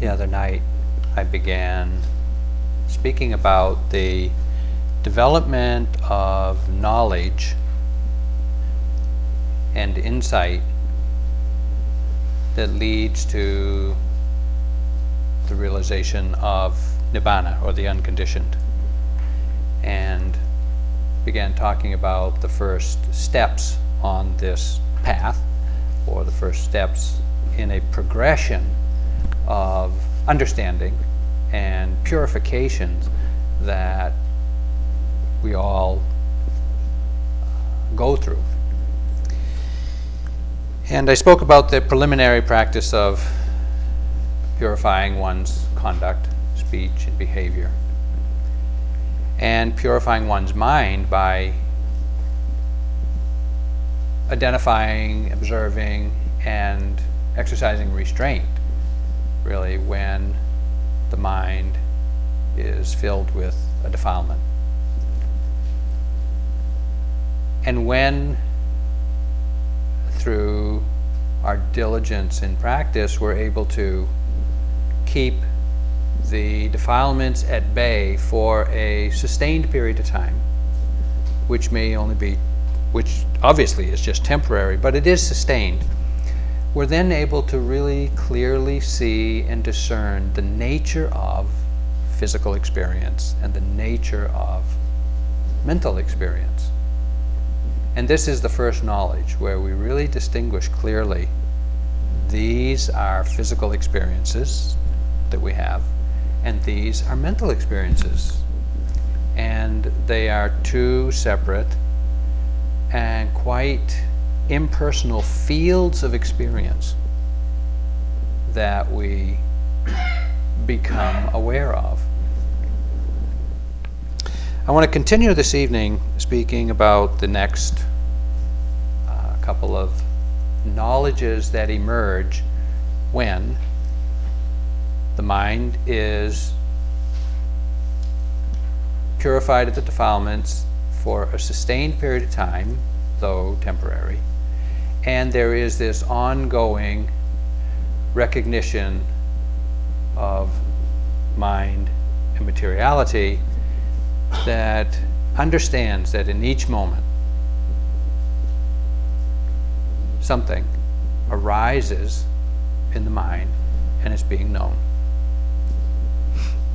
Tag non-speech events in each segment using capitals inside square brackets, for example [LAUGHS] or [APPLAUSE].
the other night I began speaking about the development of knowledge and insight that leads to the realization of nibbana or the unconditioned and began talking about the first steps on this path or the first steps in a progression of understanding and purifications that we all go through. And I spoke about the preliminary practice of purifying one's conduct, speech, and behavior, and purifying one's mind by identifying, observing, and exercising restraint, really, when the mind is filled with a defilement. And when, through our diligence in practice, we're able to keep the defilements at bay for a sustained period of time, which may only be, which obviously is just temporary, but it is sustained, we're then able to really clearly see and discern the nature of physical experience and the nature of mental experience. And this is the first knowledge where we really distinguish clearly these are physical experiences that we have, and these are mental experiences. And they are two separate and quite impersonal fields of experience that we become aware of. I want to continue this evening speaking about the next uh, couple of knowledges that emerge when the mind is purified of the defilements for a sustained period of time, though temporary, and there is this ongoing recognition of mind and materiality that understands that in each moment something arises in the mind and is being known.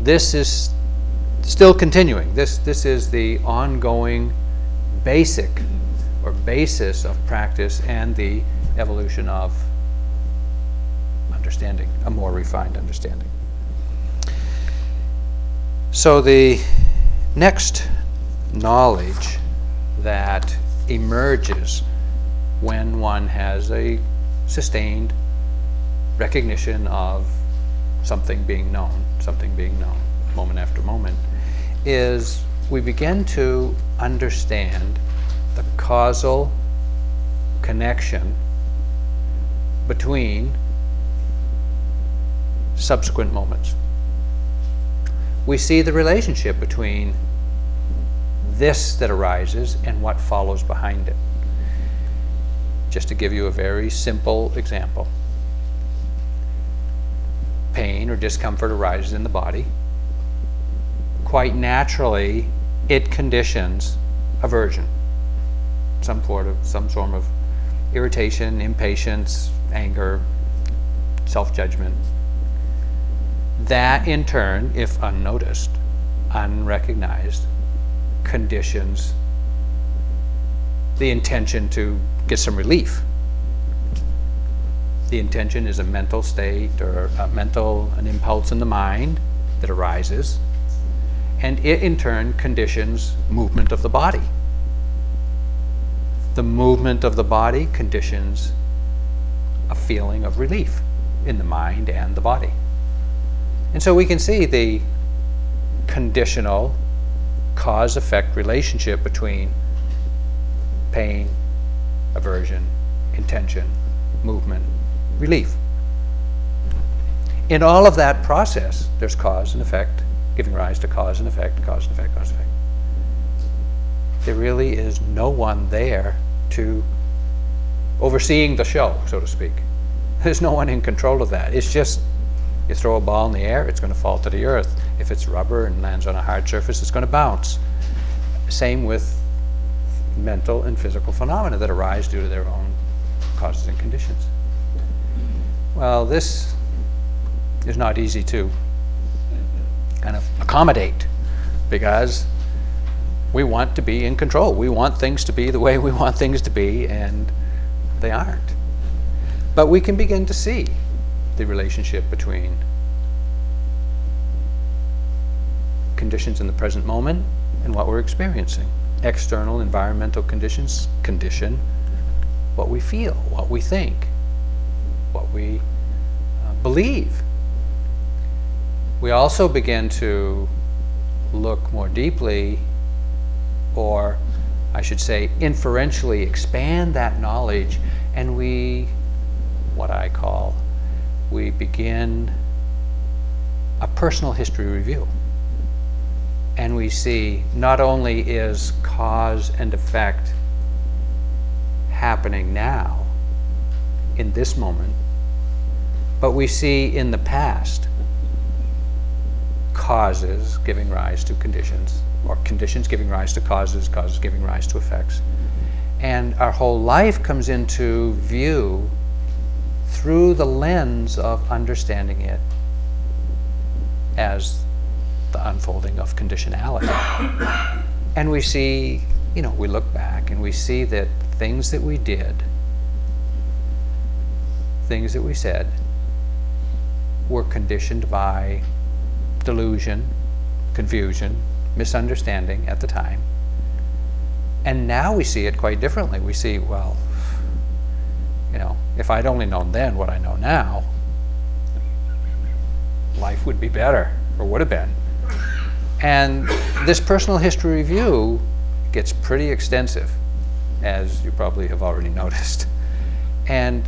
This is still continuing. This, this is the ongoing basic or basis of practice and the evolution of understanding, a more refined understanding. So the next knowledge that emerges when one has a sustained recognition of something being known, something being known moment after moment, is we begin to understand the causal connection between subsequent moments. We see the relationship between this that arises and what follows behind it. Just to give you a very simple example pain or discomfort arises in the body. Quite naturally, it conditions aversion some sort of some form of irritation, impatience, anger, self-judgment. That in turn, if unnoticed, unrecognized, conditions the intention to get some relief. The intention is a mental state or a mental, an impulse in the mind that arises, and it in turn conditions movement of the body the movement of the body conditions a feeling of relief in the mind and the body. And so we can see the conditional cause effect relationship between pain, aversion, intention, movement, relief. In all of that process, there's cause and effect, giving rise to cause and effect, cause and effect, cause and effect there really is no one there to overseeing the show, so to speak. There's no one in control of that. It's just You throw a ball in the air, it's going to fall to the earth. If it's rubber and lands on a hard surface, it's going to bounce. Same with mental and physical phenomena that arise due to their own causes and conditions. Well, this is not easy to kind of accommodate because we want to be in control. We want things to be the way we want things to be, and they aren't. But we can begin to see the relationship between conditions in the present moment and what we're experiencing. External environmental conditions condition what we feel, what we think, what we uh, believe. We also begin to look more deeply, or I should say, inferentially expand that knowledge, and we, what I call, we begin a personal history review. And we see not only is cause and effect happening now, in this moment, but we see in the past causes giving rise to conditions, or conditions giving rise to causes, causes giving rise to effects. And our whole life comes into view through the lens of understanding it as the unfolding of conditionality. [COUGHS] and we see, you know, we look back and we see that things that we did, things that we said, were conditioned by delusion, confusion, misunderstanding at the time. And now we see it quite differently. We see, well, you know, if I'd only known then what I know now, life would be better, or would have been. And this personal history review gets pretty extensive, as you probably have already noticed. And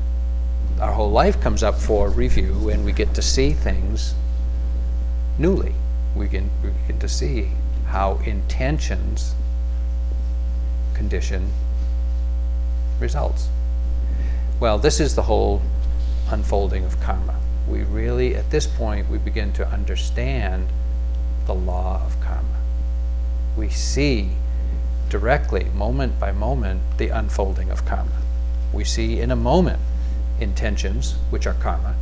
our whole life comes up for review, and we get to see things newly. We get, we get to see how intentions condition results. Well, this is the whole unfolding of karma. We really, at this point, we begin to understand the law of karma. We see directly, moment by moment, the unfolding of karma. We see in a moment intentions, which are karma,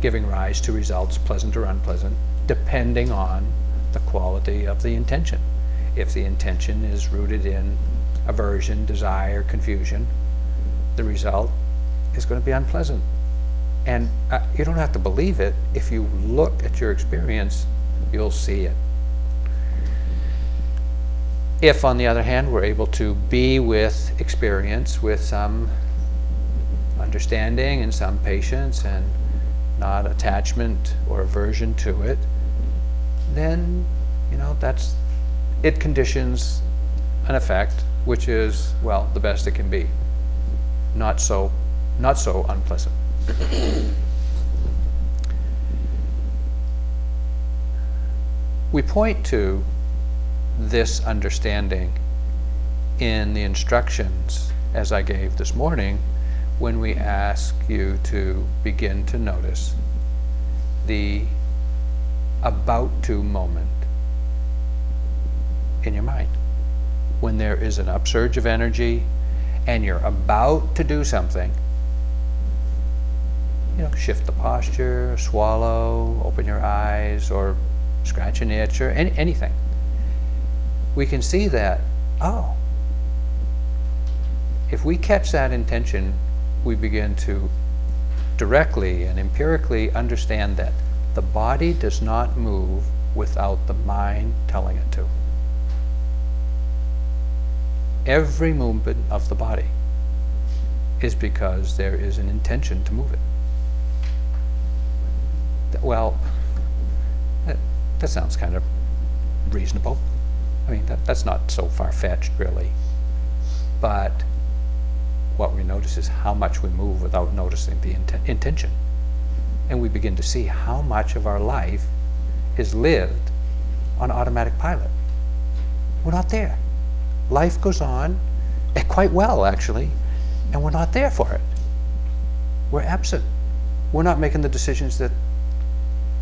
giving rise to results, pleasant or unpleasant, depending on the quality of the intention. If the intention is rooted in aversion, desire, confusion, the result is going to be unpleasant. And uh, you don't have to believe it. If you look at your experience, you'll see it. If, on the other hand, we're able to be with experience with some understanding and some patience and not attachment or aversion to it, then, you know, that's, it conditions an effect which is, well, the best it can be. Not so not so unpleasant. we point to this understanding in the instructions as I gave this morning when we ask you to begin to notice the about to moment in your mind. When there is an upsurge of energy and you're about to do something, you know, shift the posture, swallow, open your eyes, or scratch an itch, or any, anything. We can see that, oh, if we catch that intention, we begin to directly and empirically understand that the body does not move without the mind telling it to. Every movement of the body is because there is an intention to move it well, that, that sounds kind of reasonable. I mean, that, that's not so far-fetched, really. But what we notice is how much we move without noticing the inten intention. And we begin to see how much of our life is lived on automatic pilot. We're not there. Life goes on, eh, quite well, actually, and we're not there for it. We're absent. We're not making the decisions that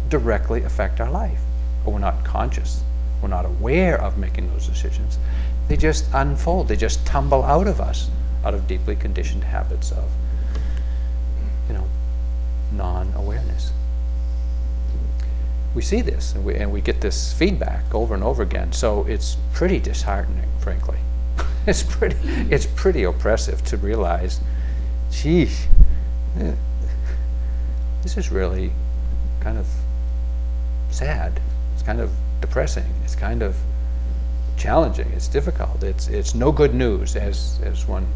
directly affect our life. But we're not conscious. We're not aware of making those decisions. They just unfold. They just tumble out of us, out of deeply conditioned habits of, non-awareness. We see this, and we, and we get this feedback over and over again. So it's pretty disheartening, frankly. [LAUGHS] it's pretty, it's pretty oppressive to realize, geez, eh, this is really kind of sad. It's kind of depressing. It's kind of challenging. It's difficult. It's it's no good news, as as one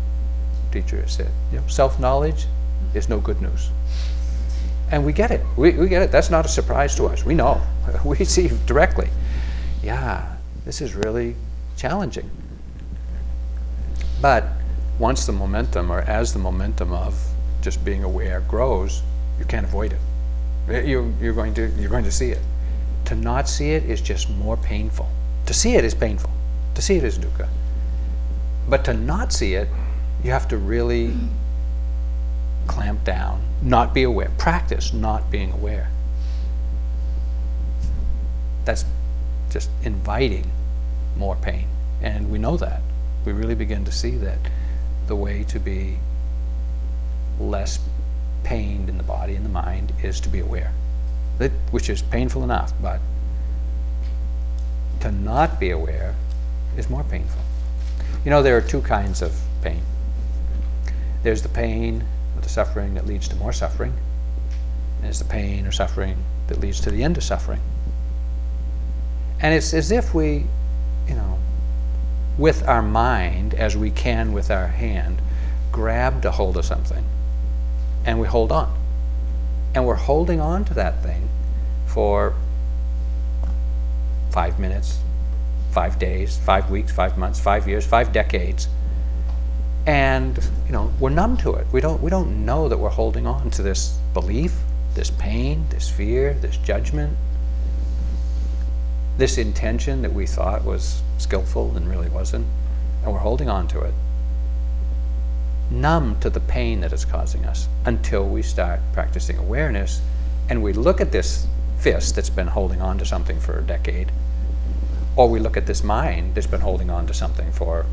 teacher said. You know, self-knowledge is no good news. And we get it. We, we get it. That's not a surprise to us. We know. [LAUGHS] We see directly. Yeah, this is really challenging. But once the momentum, or as the momentum of just being aware grows, you can't avoid it. You, you're, going to, you're going to see it. To not see it is just more painful. To see it is painful. To see it is dukkha. But to not see it, you have to really clamp down, not be aware, practice not being aware. That's just inviting more pain. And we know that. We really begin to see that the way to be less pained in the body and the mind is to be aware, that, which is painful enough, but to not be aware is more painful. You know, there are two kinds of pain. There's the pain the suffering that leads to more suffering, and there's the pain or suffering that leads to the end of suffering. And it's as if we, you know, with our mind, as we can with our hand, grabbed a hold of something and we hold on. And we're holding on to that thing for five minutes, five days, five weeks, five months, five years, five decades. And you know, we're numb to it. We don't we don't know that we're holding on to this belief, this pain, this fear, this judgment, this intention that we thought was skillful and really wasn't, and we're holding on to it numb to the pain that it's causing us until we start practicing awareness and we look at this fist that's been holding on to something for a decade, or we look at this mind that's been holding on to something for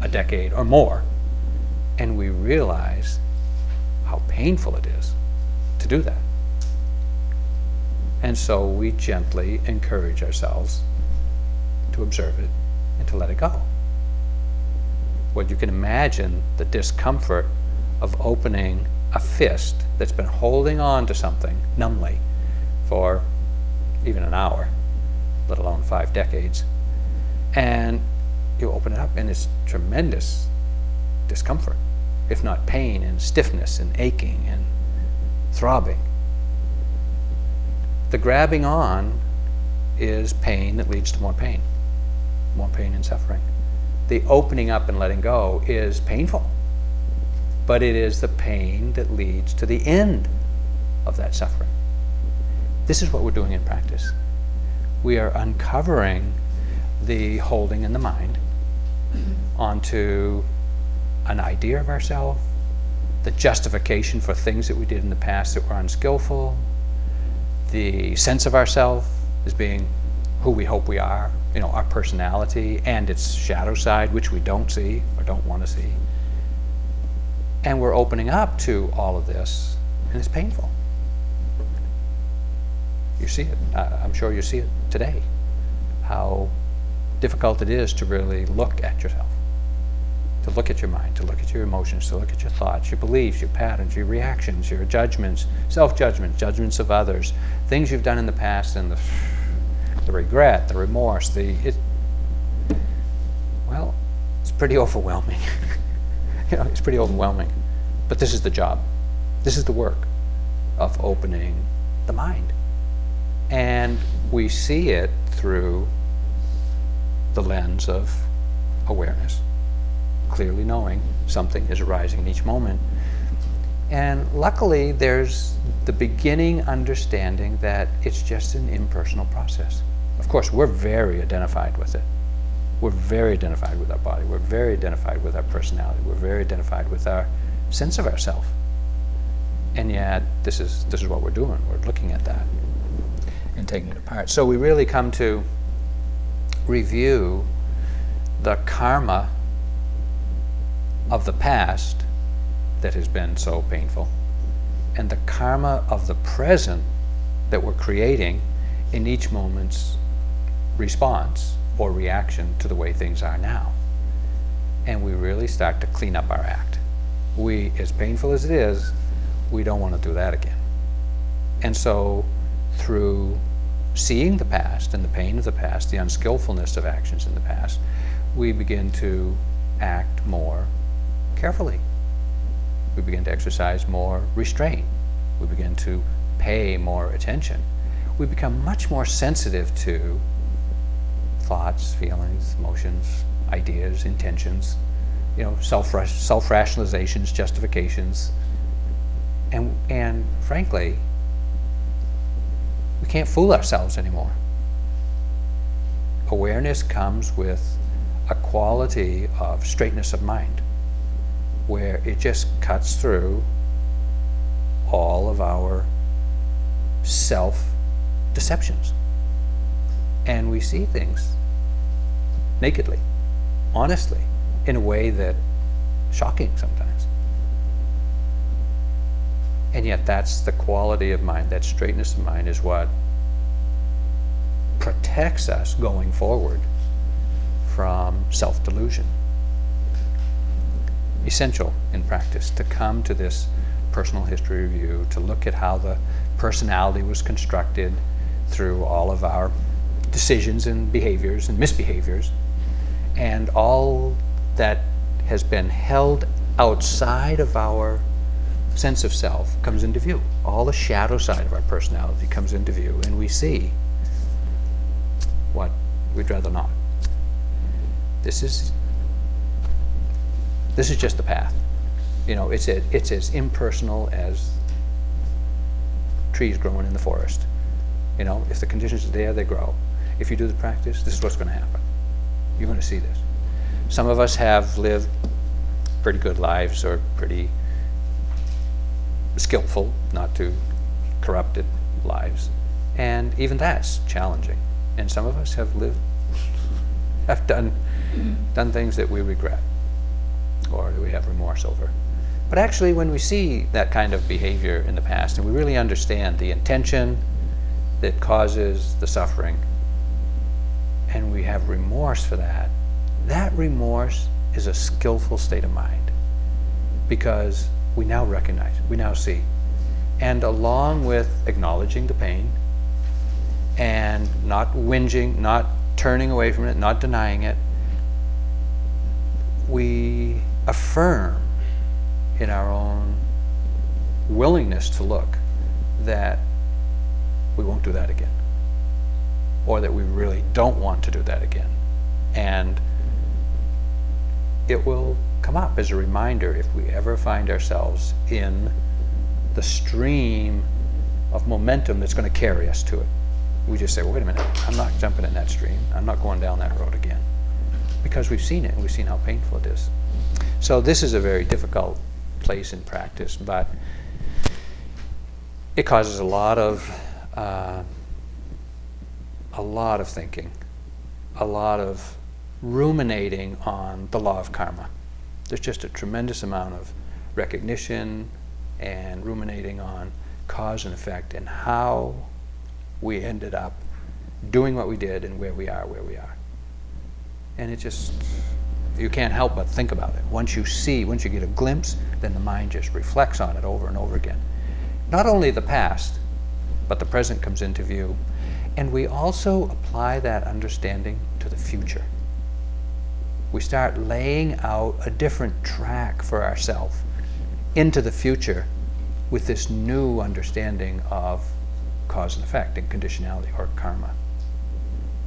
a decade or more, and we realize how painful it is to do that. And so we gently encourage ourselves to observe it and to let it go what you can imagine the discomfort of opening a fist that's been holding on to something numbly for even an hour, let alone five decades. And you open it up and it's tremendous discomfort, if not pain and stiffness and aching and throbbing. The grabbing on is pain that leads to more pain, more pain and suffering the opening up and letting go is painful. But it is the pain that leads to the end of that suffering. This is what we're doing in practice. We are uncovering the holding in the mind Mm-hmm. onto an idea of ourselves, the justification for things that we did in the past that were unskillful, the sense of ourselves as being who we hope we are, you know, our personality and its shadow side, which we don't see or don't want to see. And we're opening up to all of this, and it's painful. You see it. I'm sure you see it today, how difficult it is to really look at yourself, to look at your mind, to look at your emotions, to look at your thoughts, your beliefs, your patterns, your reactions, your judgments, self-judgments, judgments of others, things you've done in the past and the the regret, the remorse, the it, well, it's pretty overwhelming. [LAUGHS] you know, it's pretty overwhelming. But this is the job. This is the work of opening the mind. And we see it through the lens of awareness, clearly knowing something is arising in each moment. And luckily, there's the beginning understanding that it's just an impersonal process. Of course, we're very identified with it. We're very identified with our body. We're very identified with our personality. We're very identified with our sense of ourself. And yet, this is, this is what we're doing. We're looking at that. and taking it apart. So we really come to review the karma of the past that has been so painful and the karma of the present that we're creating in each moment's response or reaction to the way things are now. And we really start to clean up our act. We, as painful as it is, we don't want to do that again. And so, through seeing the past and the pain of the past, the unskillfulness of actions in the past, we begin to act more carefully. We begin to exercise more restraint. We begin to pay more attention. We become much more sensitive to thoughts, feelings, emotions, ideas, intentions, you know, self self rationalizations, justifications, and and frankly, we can't fool ourselves anymore. Awareness comes with a quality of straightness of mind, where it just cuts through all of our self deceptions. And we see things nakedly, honestly, in a way that shocking sometimes. And yet that's the quality of mind, that straightness of mind is what protects us going forward from self-delusion. Essential in practice to come to this personal history review, to look at how the personality was constructed through all of our decisions and behaviors and misbehaviors, and all that has been held outside of our sense of self comes into view. All the shadow side of our personality comes into view, and we see what we'd rather not. This is this is just the path. You know, it's it's as impersonal as trees growing in the forest. You know, if the conditions are there, they grow. If you do the practice, this is what's going to happen. You're going to see this. Some of us have lived pretty good lives or pretty skillful, not too corrupted lives. And even that's challenging. And some of us have lived, have done, done things that we regret or that we have remorse over. But actually, when we see that kind of behavior in the past and we really understand the intention that causes the suffering, and we have remorse for that, that remorse is a skillful state of mind because we now recognize, we now see. And along with acknowledging the pain and not whinging, not turning away from it, not denying it, we affirm in our own willingness to look that we won't do that again or that we really don't want to do that again. And it will come up as a reminder if we ever find ourselves in the stream of momentum that's going to carry us to it. We just say, well, wait a minute, I'm not jumping in that stream. I'm not going down that road again. Because we've seen it and we've seen how painful it is. So this is a very difficult place in practice, but it causes a lot of uh, a lot of thinking, a lot of ruminating on the law of karma. There's just a tremendous amount of recognition and ruminating on cause and effect and how we ended up doing what we did and where we are where we are. And it just, you can't help but think about it. Once you see, once you get a glimpse, then the mind just reflects on it over and over again. Not only the past, but the present comes into view and we also apply that understanding to the future. We start laying out a different track for ourselves into the future with this new understanding of cause and effect and conditionality or karma.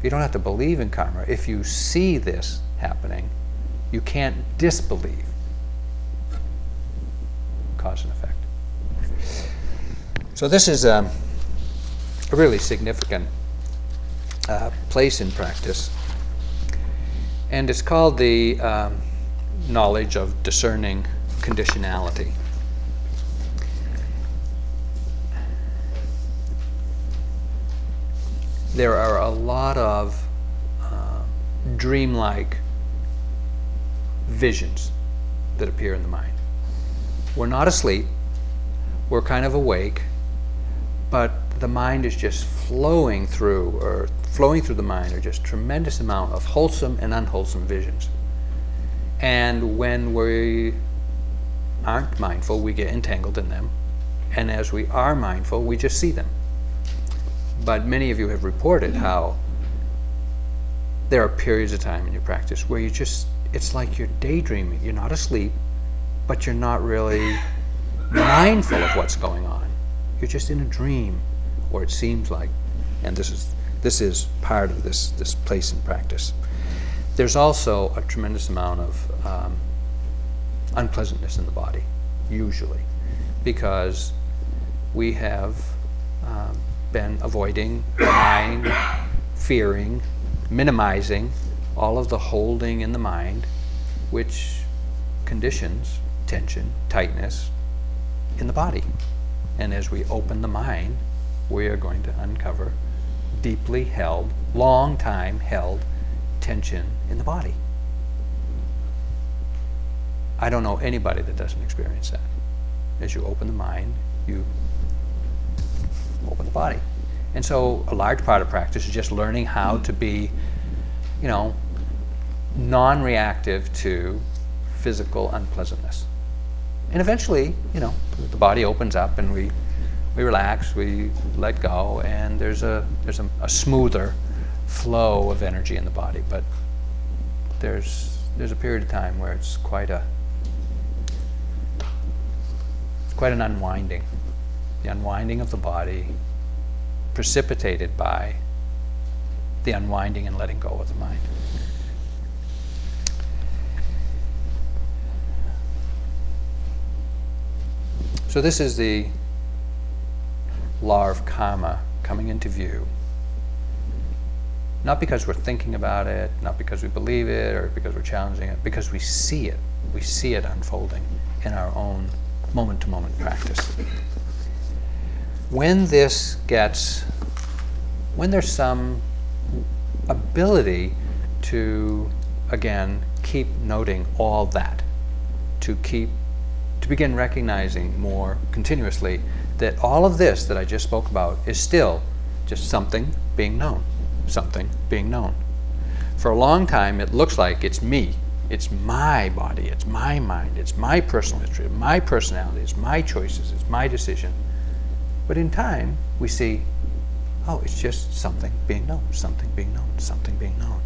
You don't have to believe in karma. If you see this happening, you can't disbelieve cause and effect. So this is um, a really significant uh, place in practice. And it's called the um, knowledge of discerning conditionality. there are a lot of uh, dreamlike visions that appear in the mind. We're not asleep, we're kind of awake, but the mind is just flowing through, or flowing through the mind, are just tremendous amount of wholesome and unwholesome visions. And when we aren't mindful, we get entangled in them. And as we are mindful, we just see them. But many of you have reported how there are periods of time in your practice where you just, it's like you're daydreaming. You're not asleep, but you're not really mindful of what's going on. You're just in a dream, or it seems like. And this is, this is part of this, this place in practice. There's also a tremendous amount of um, unpleasantness in the body, usually, because we have um, been avoiding, denying, fearing, minimizing all of the holding in the mind, which conditions tension, tightness in the body. And as we open the mind, we are going to uncover deeply held, long time held tension in the body. I don't know anybody that doesn't experience that. As you open the mind, you open the body. And so a large part of practice is just learning how to be, you know, non-reactive to physical unpleasantness. And eventually, you know, the body opens up and we, we relax, we let go, and there's a there's a, a smoother flow of energy in the body. But there's there's a period of time where it's quite a it's quite an unwinding. The unwinding of the body precipitated by the unwinding and letting go of the mind. So this is the law of karma coming into view. Not because we're thinking about it, not because we believe it or because we're challenging it, because we see it. We see it unfolding in our own moment to moment practice. When this gets, when there's some ability to, again, keep noting all that, to keep, to begin recognizing more continuously that all of this that I just spoke about is still just something being known, something being known. For a long time, it looks like it's me. It's my body, it's my mind, it's my personal history, my personality, it's my choices, it's my decision. But in time, we see, oh, it's just something being known, something being known, something being known.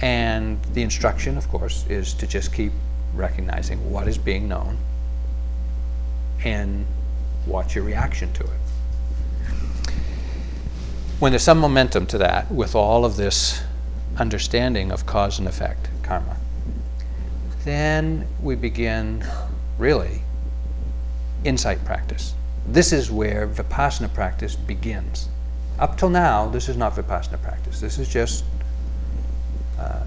And the instruction, of course, is to just keep recognizing what is being known and watch your reaction to it. When there's some momentum to that, with all of this understanding of cause and effect, karma, then we begin really insight practice. This is where vipassana practice begins. Up till now, this is not vipassana practice. This is just uh,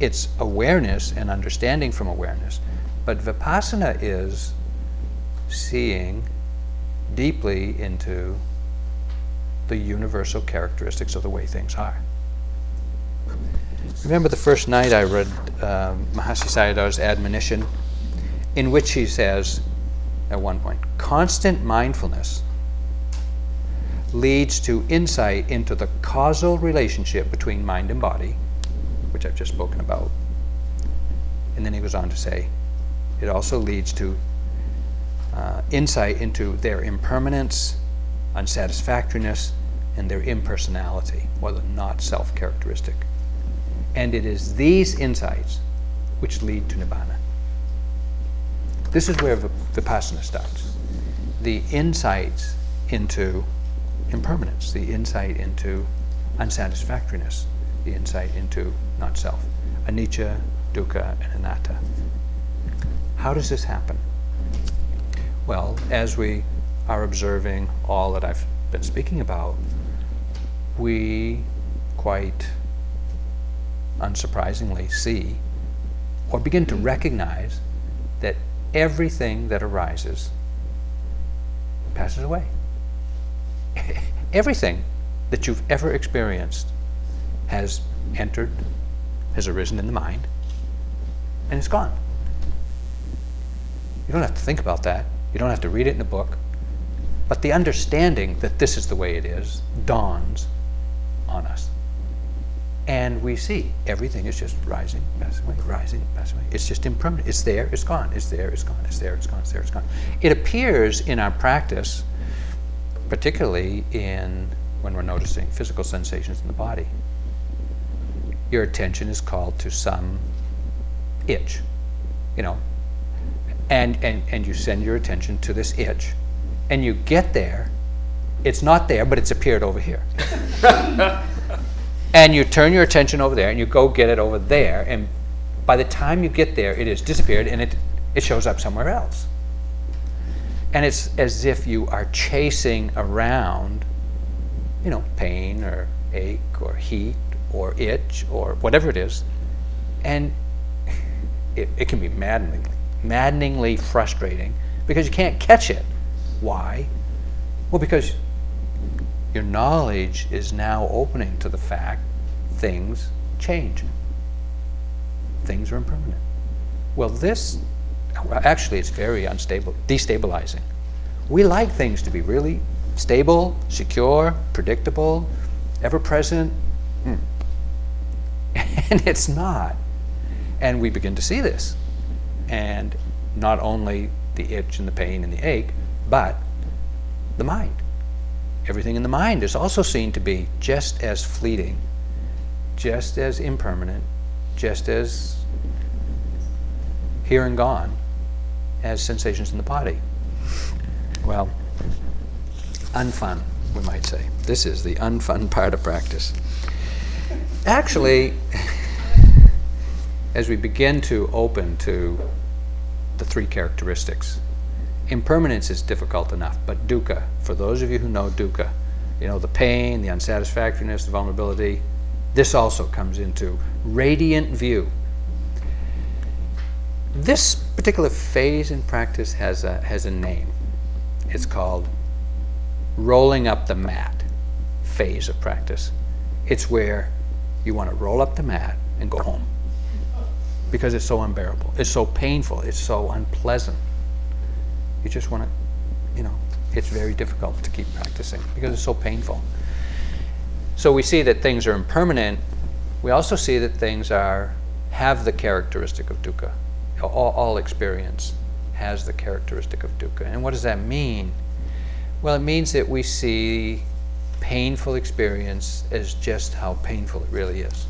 it's awareness and understanding from awareness. But vipassana is seeing deeply into the universal characteristics of the way things are. Remember the first night I read um, Mahasi Sayadaw's admonition, in which he says, at one point, constant mindfulness leads to insight into the causal relationship between mind and body, which I've just spoken about. And then he goes on to say, it also leads to uh, insight into their impermanence, unsatisfactoriness, and their impersonality, or the not self characteristic. And it is these insights which lead to Nibbana. This is where Vipassana starts. The insights into impermanence, the insight into unsatisfactoriness, the insight into not self, anicca, dukkha, and anatta. How does this happen? Well, as we are observing all that I've been speaking about, we quite unsurprisingly see or begin to recognize that everything that arises passes away. [LAUGHS] everything that you've ever experienced has entered, has arisen in the mind, and it's gone. You don't have to think about that. You don't have to read it in a book. But the understanding that this is the way it is dawns on us. And we see everything is just rising, passing away, rising, passing away. It's just impermanent. It's there, it's gone. It's there, it's gone. It's there, it's gone. It's there, it's gone. It appears in our practice, particularly in when we're noticing physical sensations in the body. Your attention is called to some itch, you know, and, and, and you send your attention to this itch, and you get there, it's not there, but it's appeared over here. [LAUGHS] and you turn your attention over there, and you go get it over there, and by the time you get there, it has disappeared, and it, it shows up somewhere else. And it's as if you are chasing around, you know, pain or ache or heat or itch or whatever it is, and [LAUGHS] it, it can be maddeningly, maddeningly frustrating because you can't catch it. Why? Well, because your knowledge is now opening to the fact things change. Things are impermanent. Well, this, actually, it's very unstable, destabilizing. We like things to be really stable, secure, predictable, ever present. Hmm. [LAUGHS] And it's not. And we begin to see this. And not only the itch and the pain and the ache, but the mind. Everything in the mind is also seen to be just as fleeting, just as impermanent, just as here and gone as sensations in the body. Well, unfun, we might say. This is the unfun [LAUGHS] part of practice. Actually, [LAUGHS] as we begin to open to the three characteristics, impermanence is difficult enough, but dukkha, for those of you who know dukkha, you know, the pain, the unsatisfactoriness, the vulnerability, this also comes into radiant view. This particular phase in practice has a, has a name. It's called rolling up the mat phase of practice. It's where you want to roll up the mat and go home because it's so unbearable. It's so painful. It's so unpleasant. You just want to, you know, it's very difficult to keep practicing because it's so painful. So we see that things are impermanent. We also see that things are have the characteristic of dukkha. All, all experience has the characteristic of dukkha. And what does that mean? Well, it means that we see painful experience as just how painful it really is.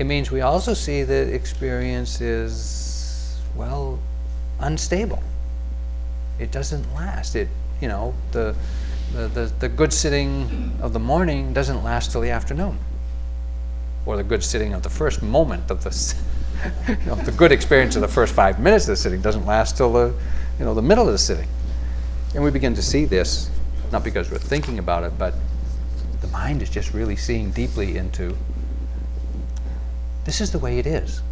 It means we also see that experience is, well, unstable. It doesn't last. It, you know, the, the, the, the good sitting of the morning doesn't last till the afternoon. Or the good sitting of the first moment of the, you [LAUGHS] know, the good experience of the first five minutes of the sitting doesn't last till the, you know, the middle of the sitting. And we begin to see this, not because we're thinking about it, but the mind is just really seeing deeply into this is the way it is.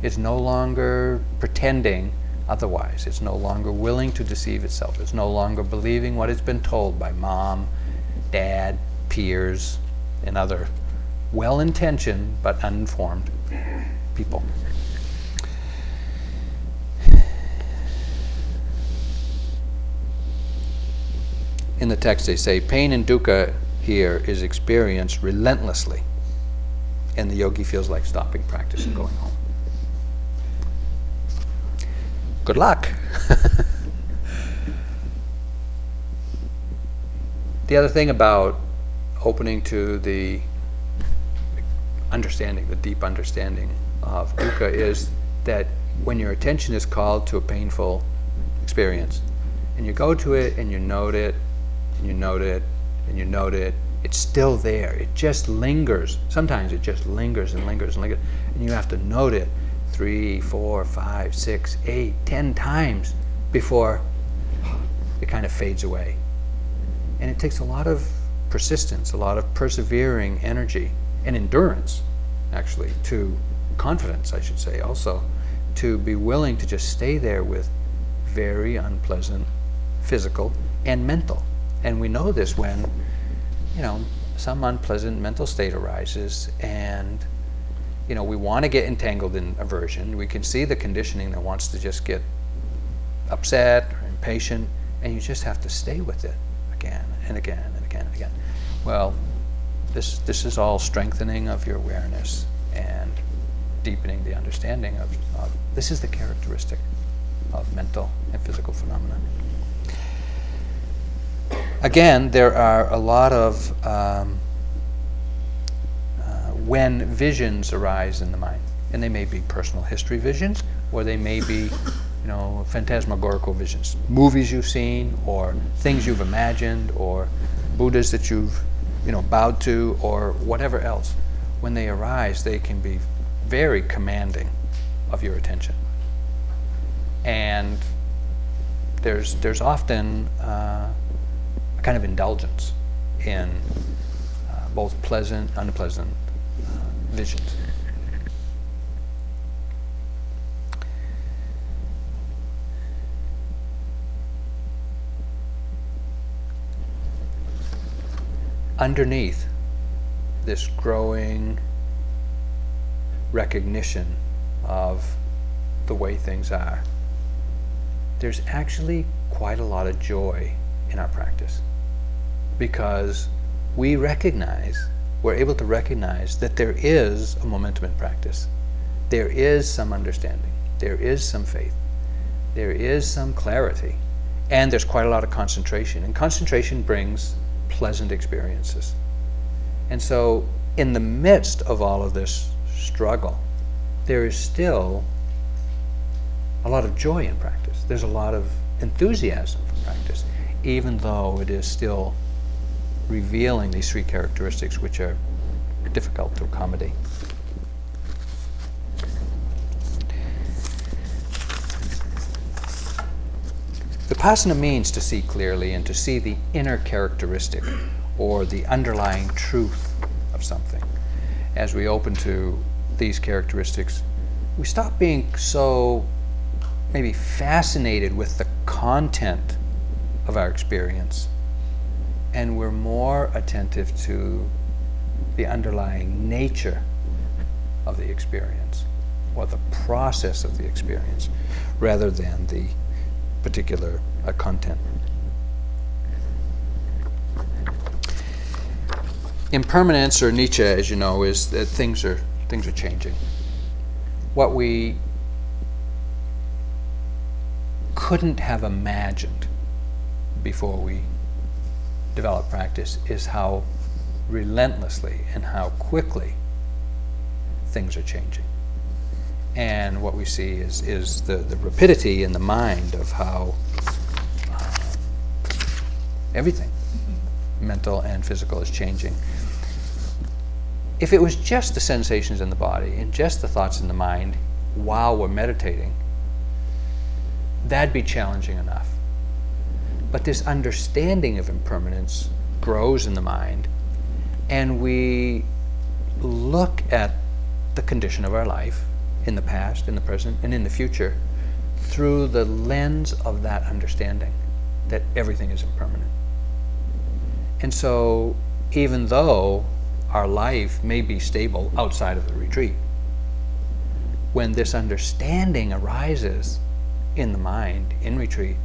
It's no longer pretending otherwise. It's no longer willing to deceive itself. It's no longer believing what it's been told by mom, dad, peers, and other well intentioned but uninformed people. In the text, they say pain and dukkha here is experienced relentlessly, and the yogi feels like stopping practice and going home. Good luck. [LAUGHS] the other thing about opening to the understanding, the deep understanding of dukkha is that when your attention is called to a painful experience, and you go to it and you note it, and you note it, and you note it, it's still there. It just lingers. Sometimes it just lingers and lingers and lingers, and you have to note it three, four, five, six, eight, ten times before it kind of fades away. And it takes a lot of persistence, a lot of persevering energy and endurance, actually, to confidence, I should say, also, to be willing to just stay there with very unpleasant physical and mental And we know this when, you know, some unpleasant mental state arises and you know, we want to get entangled in aversion. We can see the conditioning that wants to just get upset or impatient, and you just have to stay with it again and again and again and again. Well, this, this is all strengthening of your awareness and deepening the understanding of, of this is the characteristic of mental and physical phenomena. Again, there are a lot of um, uh, when visions arise in the mind, and they may be personal history visions, or they may be, you know, phantasmagorical visions, movies you've seen, or things you've imagined, or Buddhas that you've, you know, bowed to, or whatever else. When they arise, they can be very commanding of your attention and there's there's often uh, a kind of indulgence in uh, both pleasant, and unpleasant uh, visions. Underneath this growing recognition of the way things are there's actually quite a lot of joy in our practice because we recognize, we're able to recognize that there is a momentum in practice. There is some understanding. There is some faith. There is some clarity. And there's quite a lot of concentration. And concentration brings pleasant experiences. And so, in the midst of all of this struggle, there is still a lot of joy in practice. There's a lot of enthusiasm for practice, even though it is still revealing these three characteristics which are difficult to accommodate. Vipassana means to see clearly and to see the inner characteristic or the underlying truth of something. As we open to these characteristics, we stop being so maybe fascinated with the content of our experience, and we're more attentive to the underlying nature of the experience or the process of the experience rather than the particular uh, content. Impermanence or anicca, as you know, is that things are things are changing. What we couldn't have imagined before we developed practice is how relentlessly and how quickly things are changing. And what we see is, is the, the rapidity in the mind of how uh, everything, mental and physical, is changing. If it was just the sensations in the body and just the thoughts in the mind while we're meditating, that'd be challenging enough. But this understanding of impermanence grows in the mind, and we look at the condition of our life in the past, in the present, and in the future through the lens of that understanding that everything is impermanent. And so, even though our life may be stable outside of the retreat, when this understanding arises in the mind, in retreat,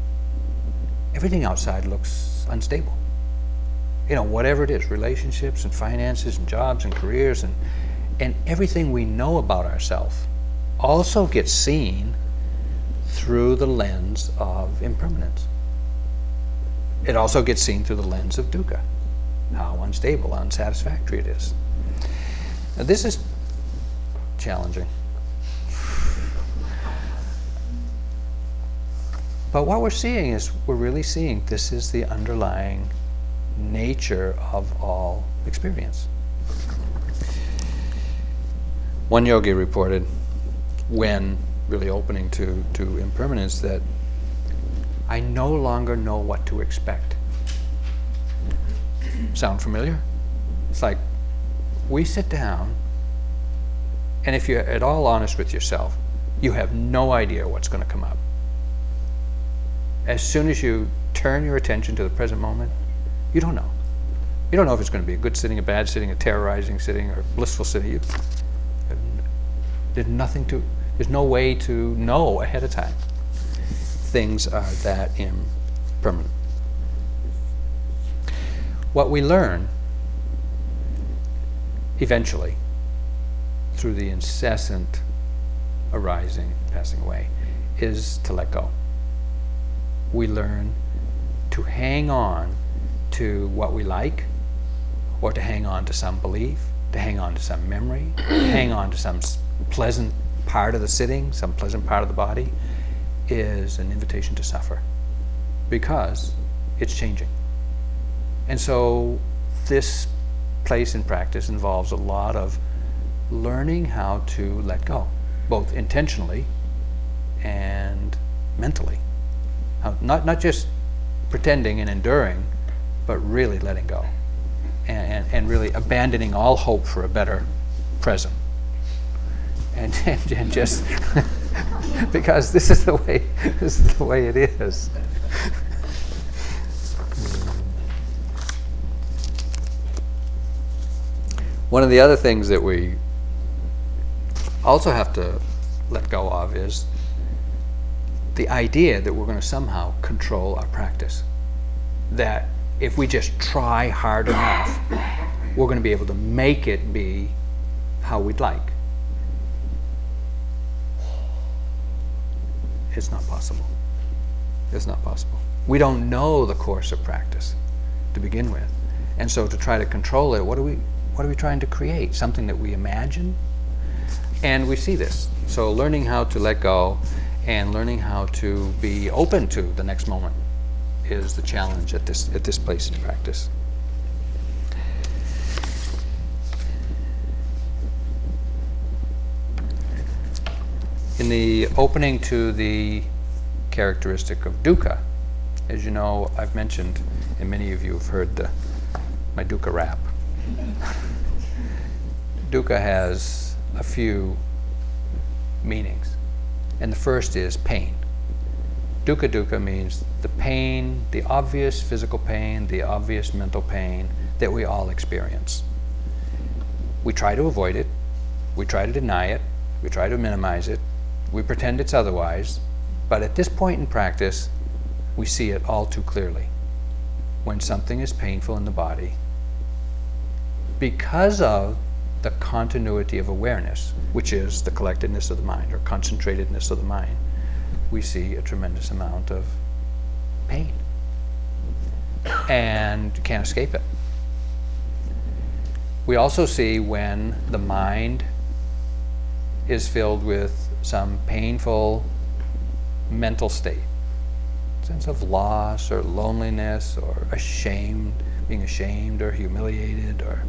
everything outside looks unstable. You know, whatever it is, relationships and finances and jobs and careers and, and everything we know about ourselves also gets seen through the lens of impermanence. It also gets seen through the lens of dukkha, how unstable, unsatisfactory it is. Now, this is challenging. But what we're seeing is we're really seeing this is the underlying nature of all experience. One yogi reported when really opening to, to impermanence that I no longer know what to expect. Sound familiar? It's like we sit down, and if you're at all honest with yourself, you have no idea what's going to come up as soon as you turn your attention to the present moment, You don't know. You don't know if it's going to be a good sitting, a bad sitting, a terrorizing sitting, or a blissful sitting. You, there's nothing to, there's no way to know ahead of time. Things are that impermanent. What we learn eventually through the incessant arising, passing away, is to let go. We learn to hang on to what we like, or to hang on to some belief, to hang on to some memory, to hang on to some pleasant part of the sitting, some pleasant part of the body, is an invitation to suffer because it's changing. And so this place in practice involves a lot of learning how to let go, both intentionally and mentally. How, not, not just pretending and enduring, but really letting go and, and, and really abandoning all hope for a better present. And, [LAUGHS] and, and just [LAUGHS] because this is the way [LAUGHS] this is the way it is. One of the other things that we also have to let go of is the idea that we're going to somehow control our practice. That if we just try hard enough, we're going to be able to make it be how we'd like. It's not possible. It's not possible. We don't know the course of practice to begin with. And so to try to control it, what are we what are we trying to create? Something that we imagine? And we see this. So learning how to let go and learning how to be open to the next moment is the challenge at this at this place in practice. In the opening to the characteristic of dukkha, as you know, I've mentioned, and many of you have heard the, my dukkha rap. [LAUGHS] dukkha has a few meanings. And the first is pain. Dukkha dukkha means the pain, the obvious physical pain, the obvious mental pain that we all experience. We try to avoid it, we try to deny it, we try to minimize it, we pretend it's otherwise, but at this point in practice, we see it all too clearly. When something is painful in the body, because of the continuity of awareness, which is the collectedness of the mind or concentratedness of the mind, we see a tremendous amount of pain and can't escape it. We also see when the mind is filled with some painful mental state, sense of loss or loneliness or ashamed, being ashamed or humiliated or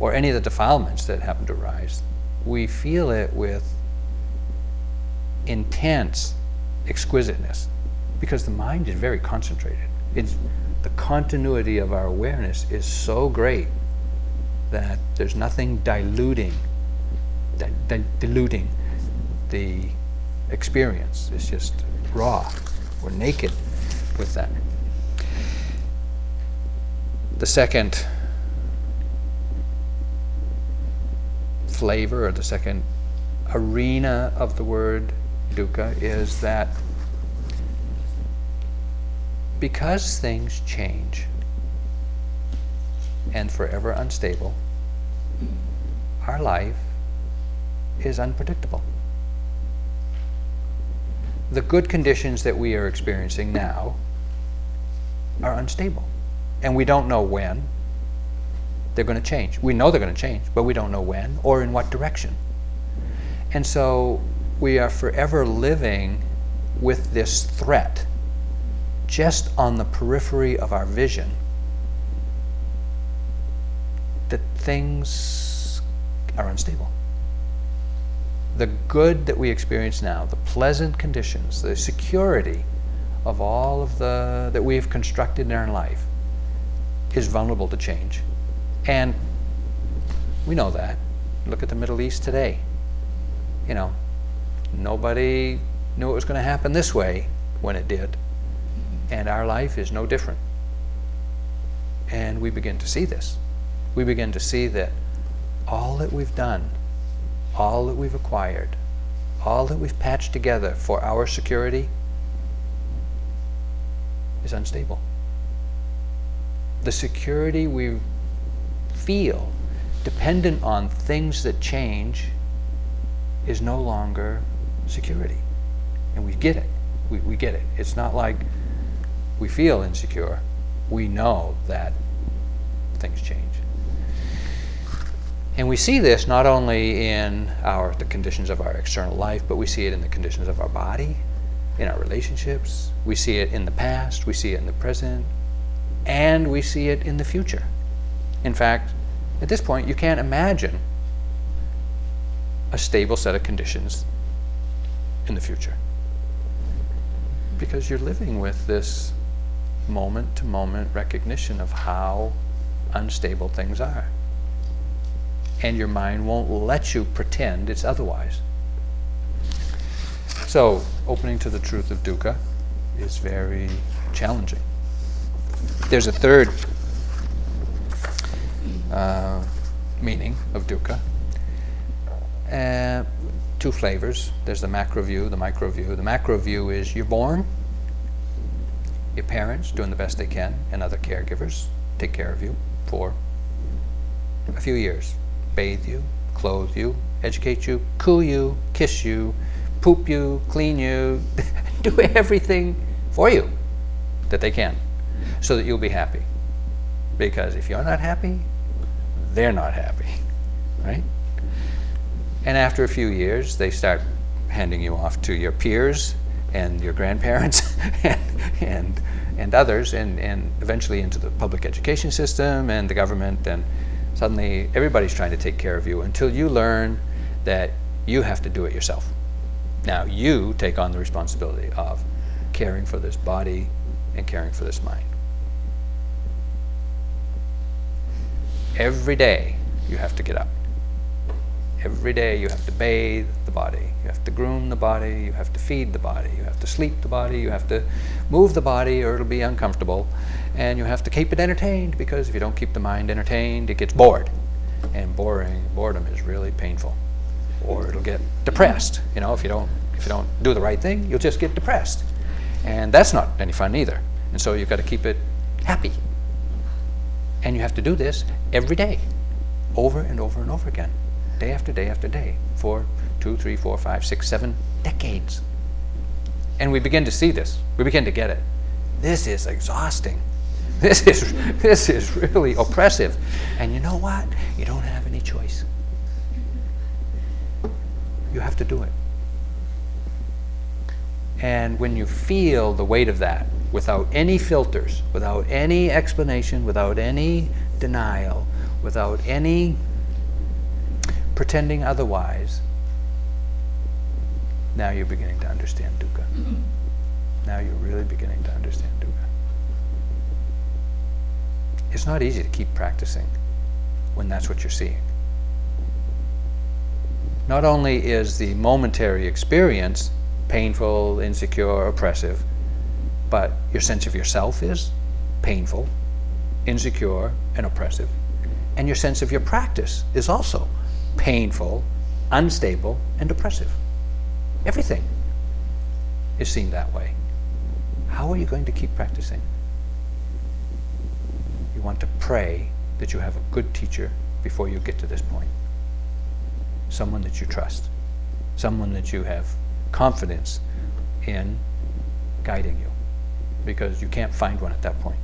or any of the defilements that happen to arise, we feel it with intense exquisiteness because the mind is very concentrated. It's, the continuity of our awareness is so great that there's nothing diluting, di di diluting the experience. It's just raw. We're naked with that. The second flavor or the second arena of the word dukkha is that because things change and forever unstable, our life is unpredictable. The good conditions that we are experiencing now are unstable. And we don't know when, they're going to change. We know they're going to change, but we don't know when or in what direction. And so we are forever living with this threat just on the periphery of our vision that things are unstable. The good that we experience now, the pleasant conditions, the security of all of the that we have constructed in our life is vulnerable to change. And we know that. Look at the Middle East today. You know, nobody knew it was going to happen this way when it did. And our life is no different. And we begin to see this. We begin to see that all that we've done, all that we've acquired, all that we've patched together for our security is unstable. The security we feel dependent on things that change is no longer security. And we get it. We, we get it. It's not like we feel insecure. We know that things change. And we see this not only in our the conditions of our external life, but we see it in the conditions of our body, in our relationships. We see it in the past, we see it in the present, and we see it in the future. In fact, at this point, you can't imagine a stable set of conditions in the future because you're living with this moment to moment recognition of how unstable things are. And your mind won't let you pretend it's otherwise. So, opening to the truth of dukkha is very challenging. There's a third uh, meaning of dukkha. Uh, two flavors. There's the macro view, the micro view. The macro view is you're born, your parents doing the best they can, and other caregivers take care of you for a few years. Bathe you, clothe you, educate you, coo you, kiss you, poop you, clean you, [LAUGHS] do everything for you that they can so that you'll be happy. Because if you're not happy, they're not happy, right? And after a few years, they start handing you off to your peers and your grandparents [LAUGHS] and, and, and others, and, and eventually into the public education system and the government. And suddenly, everybody's trying to take care of you until you learn that you have to do it yourself. Now you take on the responsibility of caring for this body and caring for this mind. Every day you have to get up. Every day you have to bathe the body. You have to groom the body. You have to feed the body. You have to sleep the body. You have to move the body or it'll be uncomfortable. And you have to keep it entertained because if you don't keep the mind entertained, it gets bored. And boring, boredom is really painful or it'll get depressed. You know, if you don't if you don't do the right thing, you'll just get depressed, and that's not any fun either. And so you've got to keep it happy, and you have to do this every day, over and over and over again, day after day after day, for two, three, four, five, six, seven decades. And we begin to see this. We begin to get it. This is exhausting. This is [LAUGHS] this is really oppressive. And you know what? You don't have any choice. You have to do it. And when you feel the weight of that without any filters, without any explanation, without any denial, without any pretending otherwise, now you're beginning to understand dukkha. Mm-hmm. Now you're really beginning to understand dukkha. It's not easy to keep practicing when that's what you're seeing not only is the momentary experience painful, insecure, oppressive, but your sense of yourself is painful, insecure, and oppressive. And your sense of your practice is also painful, unstable, and oppressive. Everything is seen that way. How are you going to keep practicing? You want to pray that you have a good teacher before you get to this point someone that you trust, someone that you have confidence in guiding you, because you can't find one at that point.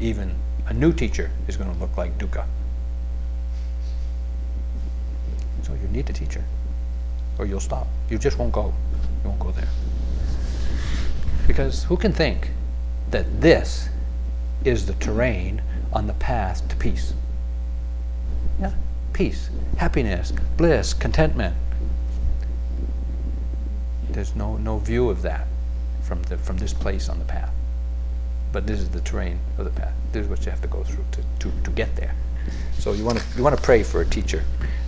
Even a new teacher is going to look like dukkha. So you need a teacher, or you'll stop. You just won't go. You won't go there. Because who can think that this is the terrain on the path to peace? Yeah, peace, happiness, bliss, contentment. There's no, no view of that from, the, from this place on the path. But this is the terrain of the path. This is what you have to go through to, to, to get there. So you want to you want to pray for a teacher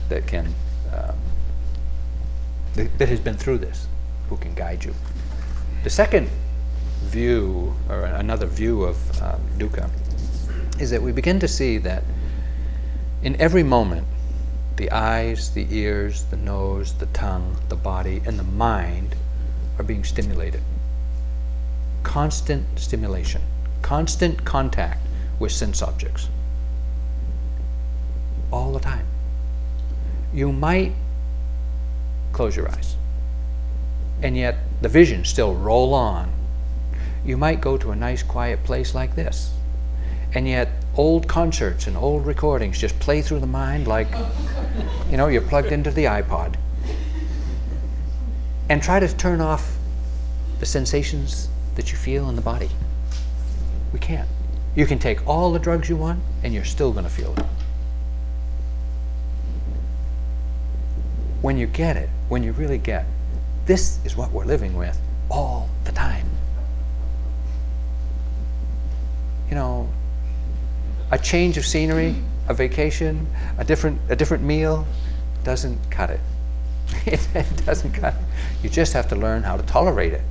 that can um, that, has been through this, who can guide you. The second view, or another view of um, dukkha, is that we begin to see that in every moment, the eyes, the ears, the nose, the tongue, the body, and the mind are being stimulated. Constant stimulation, constant contact with sense objects. All the time. You might close your eyes, and yet the vision still roll on. You might go to a nice quiet place like this, and yet old concerts and old recordings just play through the mind like, you know, you're plugged into the iPod. And try to turn off the sensations that you feel in the body. We can't. You can take all the drugs you want, and you're still going to feel it. When you get it, when you really get, this is what we're living with all the time. You know, a change of scenery, a vacation, a different, a different meal doesn't cut it. [LAUGHS] it doesn't cut it. You just have to learn how to tolerate it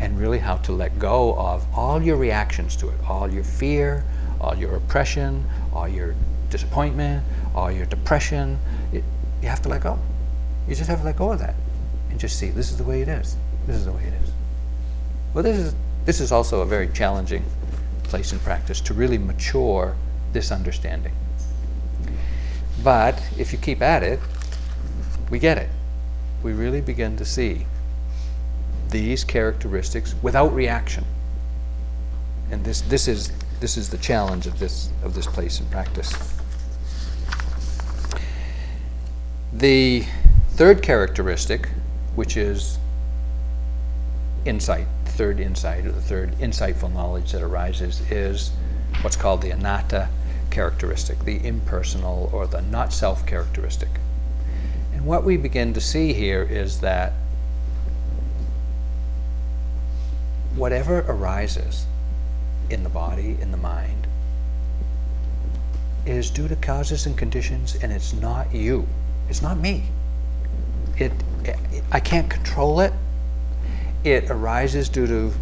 and really how to let go of all your reactions to it, all your fear, all your oppression, all your disappointment, all your depression. It, you have to let go. You just have to let go of that and just see this is the way it is. This is the way it is. Well, this is this is also a very challenging place in practice to really mature this understanding. But if you keep at it, we get it. We really begin to see these characteristics without reaction. And this, this, is, this is the challenge of this, of this place in practice. The third characteristic, which is insight, third insight, or the third insightful knowledge that arises, is what's called the anatta characteristic, the impersonal or the not self characteristic. And what we begin to see here is that whatever arises in the body, in the mind, is due to causes and conditions, and it's not you. It's not me. It, it, I can't control it. It arises due to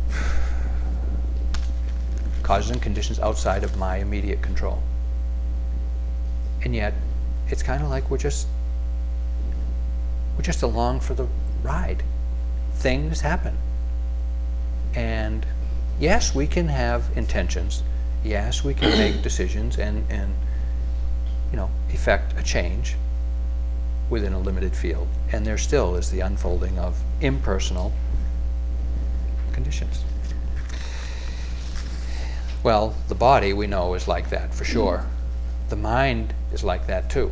causes and conditions outside of my immediate control. And yet, it's kind of like we're just we're just along for the ride. Things happen. And yes, we can have intentions. Yes, we can make [CLEARS THROAT] decisions and, and you know, effect a change within a limited field. And there still is the unfolding of impersonal conditions. Well, the body we know is like that for sure. Mm-hmm. The mind is like that too.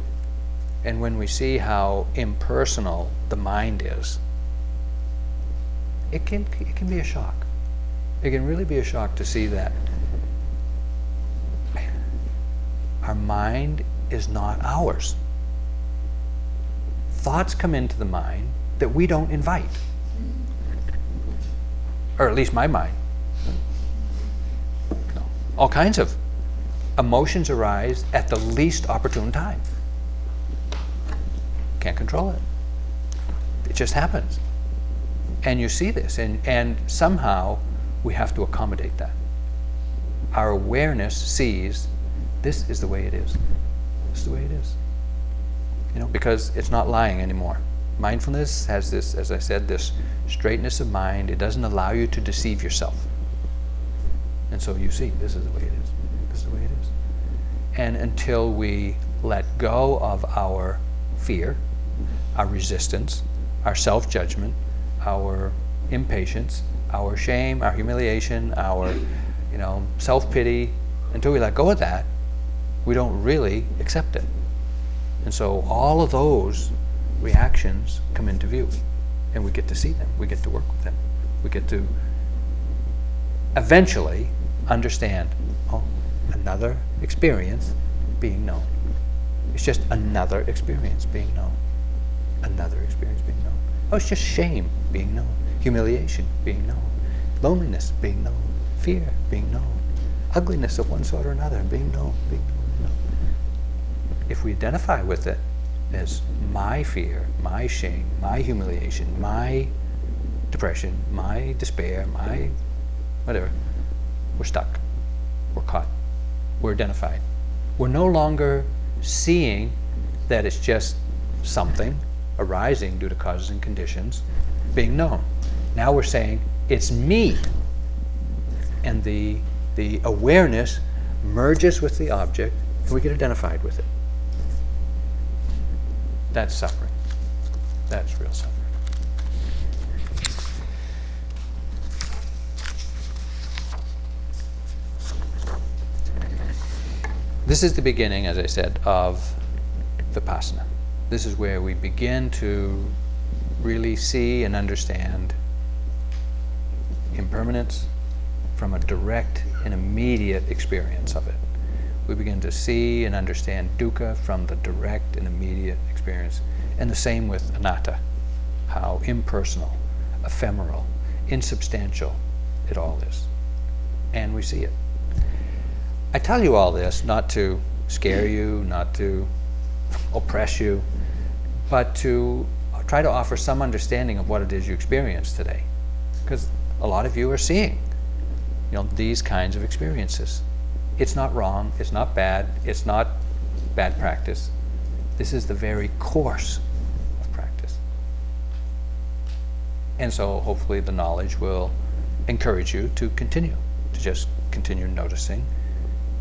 And when we see how impersonal the mind is, it can, it can be a shock. It can really be a shock to see that our mind is not ours. Thoughts come into the mind that we don't invite. Or at least my mind. All kinds of emotions arise at the least opportune time. Can't control it. It just happens. And you see this, and, and somehow we have to accommodate that. Our awareness sees this is the way it is. This is the way it is. You know, because it's not lying anymore. Mindfulness has this, as I said, this straightness of mind. It doesn't allow you to deceive yourself. And so you see, this is the way it is. This is the way it is. And until we let go of our fear, our resistance, our self judgment, our impatience, our shame, our humiliation, our you know, self pity, until we let go of that, we don't really accept it. And so all of those reactions come into view, and we get to see them, we get to work with them, we get to eventually understand oh, another experience being known. It's just another experience being known. Another experience being known. Oh, it's just shame being known humiliation being known, loneliness being known, fear being known, ugliness of one sort or another being known, being known. If we identify with it as my fear, my shame, my humiliation, my depression, my despair, my whatever, we're stuck. We're caught. we're identified. We're no longer seeing that it's just something arising due to causes and conditions being known. Now we're saying it's me. And the, the awareness merges with the object and we get identified with it. That's suffering. That's real suffering. This is the beginning, as I said, of Vipassana. This is where we begin to really see and understand impermanence from a direct and immediate experience of it. We begin to see and understand dukkha from the direct and immediate experience. And the same with anatta, how impersonal, ephemeral, insubstantial it all is. And we see it. I tell you all this not to scare you, not to oppress you, but to try to offer some understanding of what it is you experience today. Because a lot of you are seeing you know, these kinds of experiences. It's not wrong, it's not bad, it's not bad practice. This is the very course of practice. And so hopefully the knowledge will encourage you to continue, to just continue noticing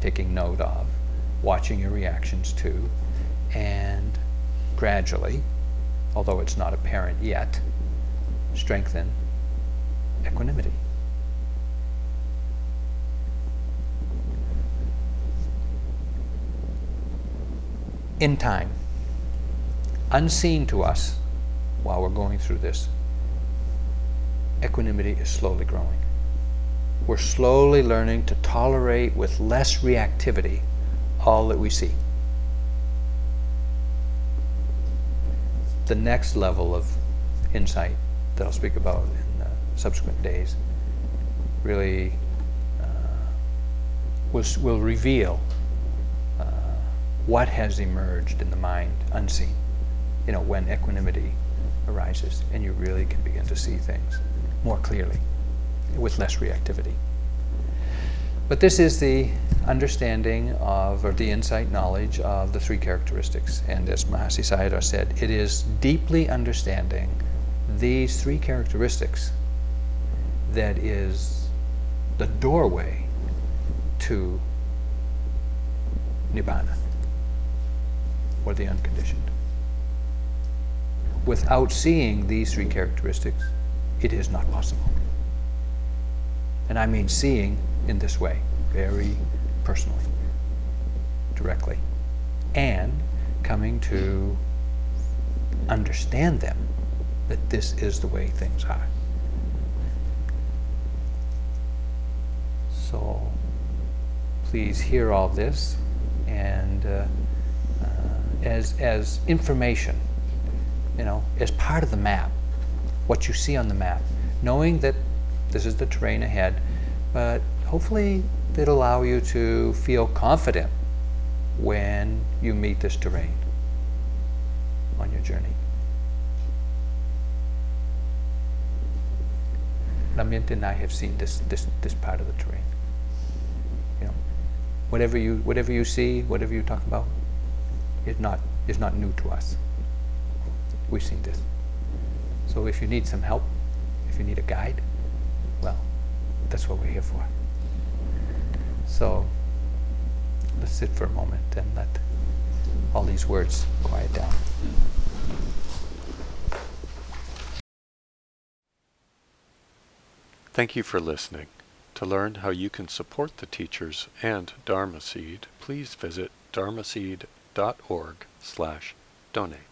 taking note of, watching your reactions to, and gradually, although it's not apparent yet, strengthen equanimity. In time, unseen to us while we're going through this, equanimity is slowly growing we're slowly learning to tolerate with less reactivity all that we see. The next level of insight that I'll speak about in the subsequent days really uh, will, will reveal uh, what has emerged in the mind unseen. You know, when equanimity arises and you really can begin to see things more clearly with less reactivity. But this is the understanding of, or the insight knowledge of the three characteristics. And as Mahasi Sayadaw said, it is deeply understanding these three characteristics that is the doorway to Nibbana, or the unconditioned. Without seeing these three characteristics, it is not possible. And I mean seeing in this way, very personally, directly, and coming to understand them that this is the way things are. So please hear all this and uh, uh, as, as information, you know, as part of the map, what you see on the map, knowing that this is the terrain ahead, but hopefully it'll allow you to feel confident when you meet this terrain on your journey. Damayanti and I have seen this, this, this part of the terrain. You know, whatever you, whatever you see, whatever you talk about, is not, is not new to us. We've seen this. So if you need some help, if you need a guide, well, that's what we're here for. So let's sit for a moment and let all these words quiet down. Thank you for listening. To learn how you can support the teachers and Dharma Seed, please visit dharmaseed.org slash donate.